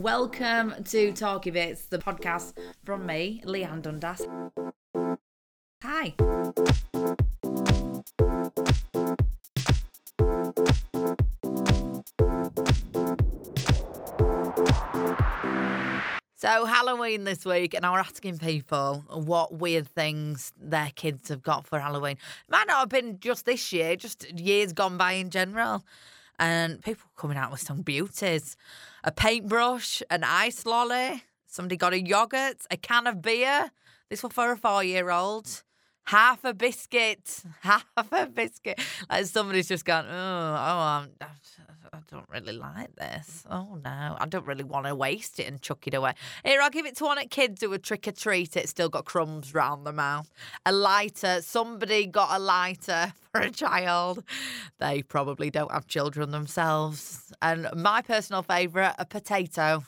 welcome to Talkie Bits, the podcast from me, Leanne Dundas. Hi. So Halloween this week, and I was asking people what weird things their kids have got for Halloween. Might not have been just this year, just years gone by in general. And people coming out with some beauties. A paintbrush, an ice lolly, somebody got a yogurt, a can of beer. This was for a four year old. Half a biscuit, half a biscuit. Like somebody's just gone, oh, oh, I'm, I don't really like this. Oh no, I don't really want to waste it and chuck it away. Here, I'll give it to one of the kids who would trick or treat. It's still got crumbs round the mouth. A lighter. Somebody got a lighter for a child. They probably don't have children themselves. And my personal favourite, a potato.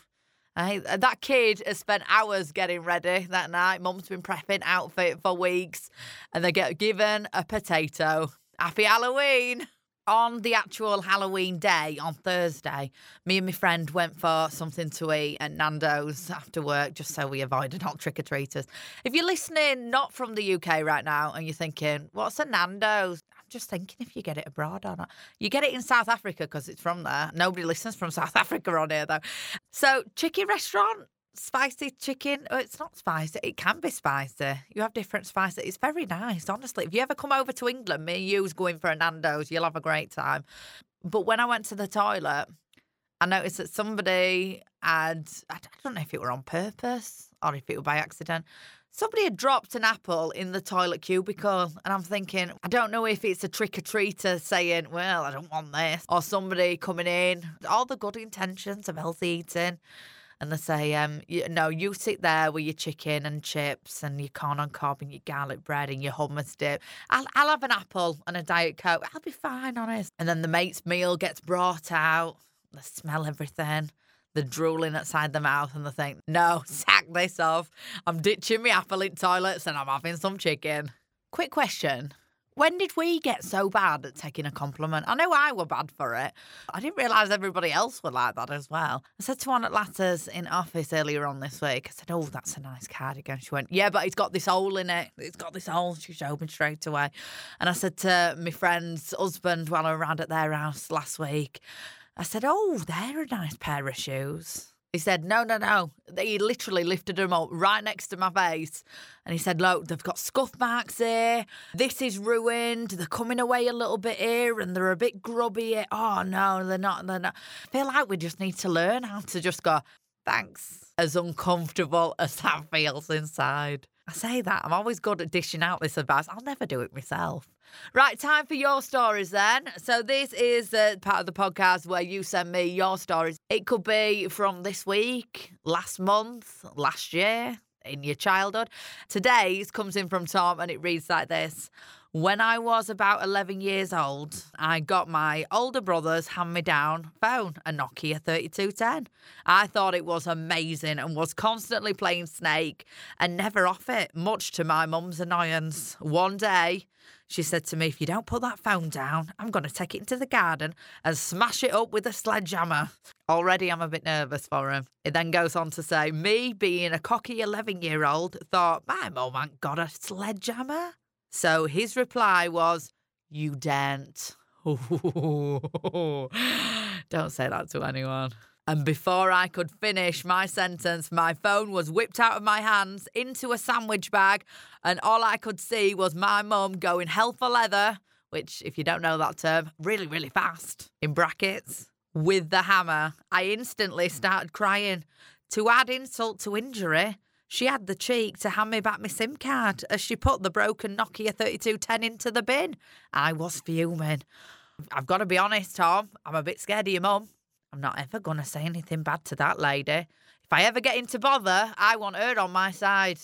I, uh, that kid has spent hours getting ready that night. Mum's been prepping outfit for weeks, and they get given a potato. Happy Halloween! on the actual Halloween day on Thursday, me and my friend went for something to eat at Nando's after work just so we avoided all trick or treaters. If you're listening not from the UK right now and you're thinking, what's a Nando's? Just thinking if you get it abroad or not. You get it in South Africa because it's from there. Nobody listens from South Africa on here though. So, chicken restaurant spicy chicken. Oh, it's not spicy. It can be spicy. You have different spices. It's very nice, honestly. If you ever come over to England, me and you's going for a Nando's, you'll have a great time. But when I went to the toilet, I noticed that somebody had, I don't know if it were on purpose or if it were by accident, somebody had dropped an apple in the toilet cubicle. And I'm thinking, I don't know if it's a trick or treater saying, well, I don't want this, or somebody coming in, all the good intentions of healthy eating and they say, um, you, no, you sit there with your chicken and chips and your corn on cob and your garlic bread and your hummus dip. I'll, I'll have an apple and a Diet Coke. I'll be fine, honest. And then the mate's meal gets brought out. They smell everything. They're drooling outside the mouth and the thing. No, sack this off. I'm ditching my apple in toilets and I'm having some chicken. Quick question. When did we get so bad at taking a compliment? I know I were bad for it. I didn't realise everybody else were like that as well. I said to one at Latters in office earlier on this week, I said, Oh, that's a nice cardigan. She went, Yeah, but it's got this hole in it. It's got this hole. She showed me straight away. And I said to my friend's husband while I was around at their house last week, I said, Oh, they're a nice pair of shoes. He said, No, no, no. He literally lifted them up right next to my face. And he said, Look, they've got scuff marks here. This is ruined. They're coming away a little bit here and they're a bit grubby. Here. Oh, no, they're not. They're not. I feel like we just need to learn how to just go, Thanks, as uncomfortable as that feels inside. I say that. I'm always good at dishing out this advice. I'll never do it myself. Right, time for your stories then. So, this is the part of the podcast where you send me your stories. It could be from this week, last month, last year, in your childhood. Today's comes in from Tom and it reads like this. When I was about 11 years old, I got my older brother's hand me down phone, a Nokia 3210. I thought it was amazing and was constantly playing Snake and never off it, much to my mum's annoyance. One day, she said to me, If you don't put that phone down, I'm going to take it into the garden and smash it up with a sledgehammer. Already, I'm a bit nervous for him. It then goes on to say, Me, being a cocky 11 year old, thought, My mum ain't got a sledgehammer. So his reply was, You daren't. Don't say that to anyone. And before I could finish my sentence, my phone was whipped out of my hands into a sandwich bag, and all I could see was my mum going hell for leather, which, if you don't know that term, really, really fast, in brackets, with the hammer. I instantly started crying. To add insult to injury, she had the cheek to hand me back my SIM card as she put the broken Nokia 3210 into the bin. I was fuming. I've got to be honest, Tom, I'm a bit scared of your mum. I'm not ever going to say anything bad to that lady. If I ever get into bother, I want her on my side.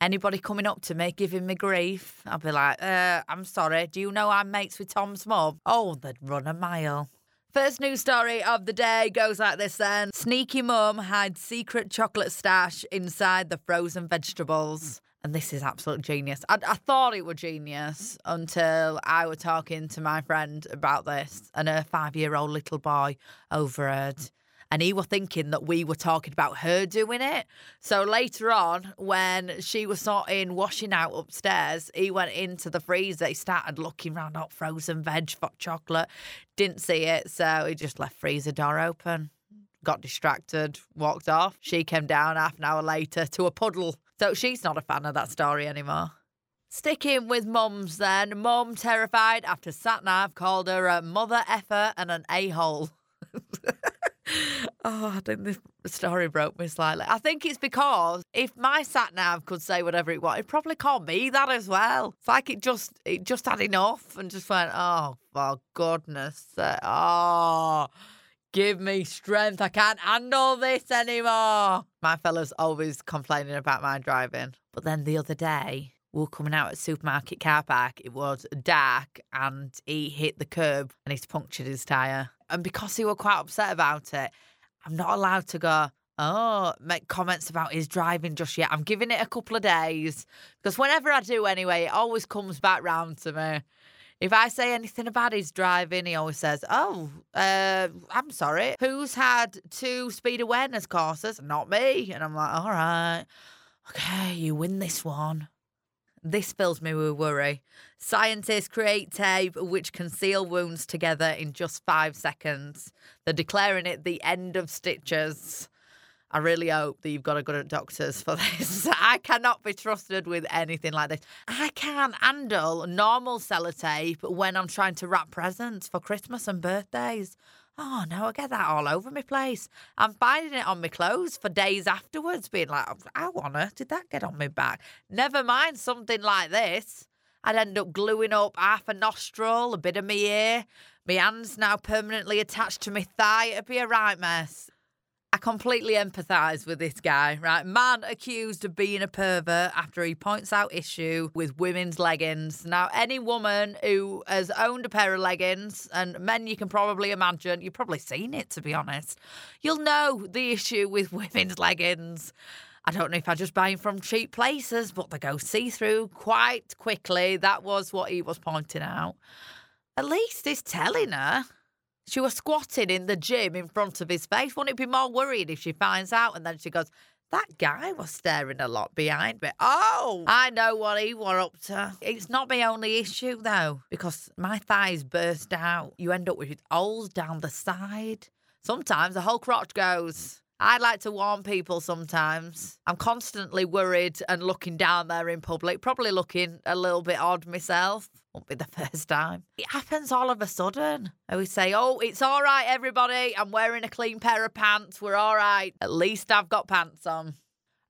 Anybody coming up to me giving me grief, I'll be like, uh, I'm sorry, do you know I'm mates with Tom's mum? Oh, they'd run a mile. First news story of the day goes like this then. Sneaky mum hides secret chocolate stash inside the frozen vegetables. And this is absolute genius. I, I thought it was genius until I was talking to my friend about this, and her five year old little boy overheard. and he was thinking that we were talking about her doing it. So later on, when she was sorting washing out upstairs, he went into the freezer. He started looking around hot frozen veg, chocolate. Didn't see it, so he just left freezer door open. Got distracted, walked off. She came down half an hour later to a puddle. So she's not a fan of that story anymore. Sticking with mums then, mum terrified after Satnav called her a mother effer and an a-hole. oh, I think this story broke me slightly. I think it's because if my sat nav could say whatever it wanted, it probably called me that as well. It's like it just it just had enough and just went, oh, for goodness sake. Oh, give me strength. I can't handle this anymore. My fella's always complaining about my driving. But then the other day, we were coming out at supermarket car park. It was dark and he hit the curb and he's punctured his tyre. And because he was quite upset about it, I'm not allowed to go, oh, make comments about his driving just yet. I'm giving it a couple of days because whenever I do anyway, it always comes back round to me. If I say anything about his driving, he always says, Oh, uh, I'm sorry. Who's had two speed awareness courses? Not me. And I'm like, All right. Okay, you win this one. This fills me with worry. Scientists create tape which can seal wounds together in just five seconds. They're declaring it the end of stitches. I really hope that you've got a good doctors for this. I cannot be trusted with anything like this. I can't handle normal sellotape when I'm trying to wrap presents for Christmas and birthdays. Oh no, I get that all over my place. I'm finding it on my clothes for days afterwards, being like, how on earth did that get on my back? Never mind something like this. I'd end up gluing up half a nostril, a bit of my ear. My hand's now permanently attached to my thigh. It'd be a right mess. Completely empathise with this guy, right? Man accused of being a pervert after he points out issue with women's leggings. Now, any woman who has owned a pair of leggings, and men you can probably imagine, you've probably seen it to be honest, you'll know the issue with women's leggings. I don't know if I just buy them from cheap places, but they go see through quite quickly. That was what he was pointing out. At least he's telling her. She was squatting in the gym in front of his face. Wouldn't it be more worried if she finds out and then she goes, that guy was staring a lot behind me. Oh, I know what he were up to. It's not my only issue though, because my thighs burst out. You end up with holes down the side. Sometimes the whole crotch goes. I like to warn people sometimes. I'm constantly worried and looking down there in public, probably looking a little bit odd myself. Won't be the first time. It happens all of a sudden. I would say, Oh, it's all right, everybody. I'm wearing a clean pair of pants. We're all right. At least I've got pants on.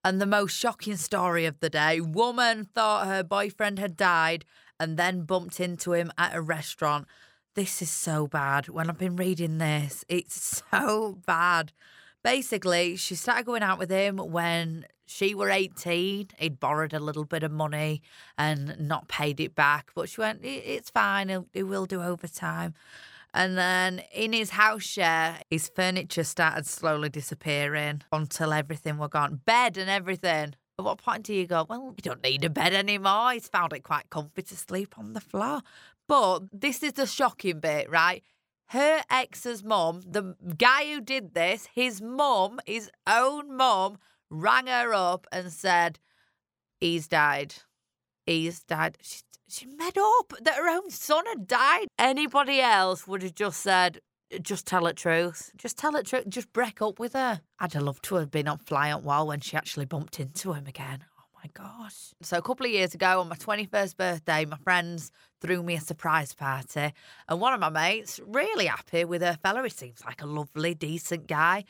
And the most shocking story of the day woman thought her boyfriend had died and then bumped into him at a restaurant. This is so bad. When I've been reading this, it's so bad. Basically, she started going out with him when she were 18. He'd borrowed a little bit of money and not paid it back. But she went, it's fine. He'll, will do over time. And then in his house share, his furniture started slowly disappearing until everything were gone. Bed and everything. At what point do you go, well, you don't need a bed anymore? He's found it quite comfy to sleep on the floor. But this is the shocking bit, right? Her ex's mum, the guy who did this, his mum, his own mum, rang her up and said, He's died. He's died. She, she made up that her own son had died. Anybody else would have just said, just tell the truth. Just tell the truth. Just break up with her. I'd have loved to have been on Fly Out Wild when she actually bumped into him again my gosh. So, a couple of years ago on my 21st birthday, my friends threw me a surprise party. And one of my mates, really happy with her fella, he seems like a lovely, decent guy.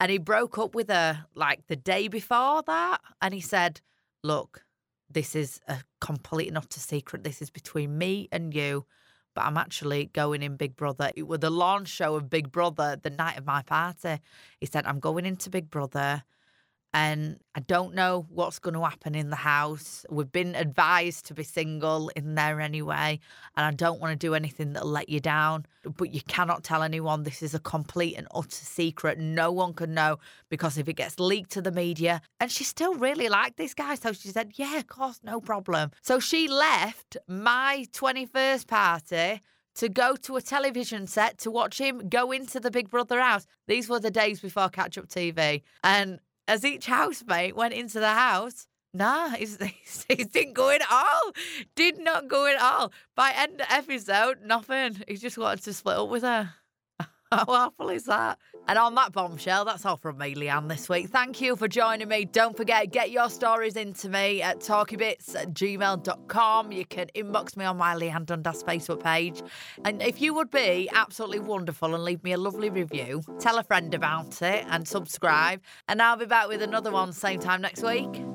And he broke up with her like the day before that. And he said, Look, this is a complete and utter secret. This is between me and you. But I'm actually going in Big Brother. It was the launch show of Big Brother the night of my party. He said, I'm going into Big Brother and I don't know what's going to happen in the house. We've been advised to be single in there anyway, and I don't want to do anything that'll let you down. But you cannot tell anyone this is a complete and utter secret. No one can know because if it gets leaked to the media, and she still really liked this guy, so she said, Yeah, of course, no problem. So she left my 21st party to go to a television set to watch him go into the Big Brother house. These were the days before Catch Up TV. And as each housemate went into the house, Nah, he's, he didn't go in at all. Did not go in at all. By end of episode, nothing. He just wanted to split up with her. How awful is that? And on that bombshell, that's all from me, Leanne, this week. Thank you for joining me. Don't forget, get your stories into me at talkybits at gmail.com. You can inbox me on my Leanne Dundas Facebook page. And if you would be absolutely wonderful and leave me a lovely review, tell a friend about it and subscribe. And I'll be back with another one same time next week.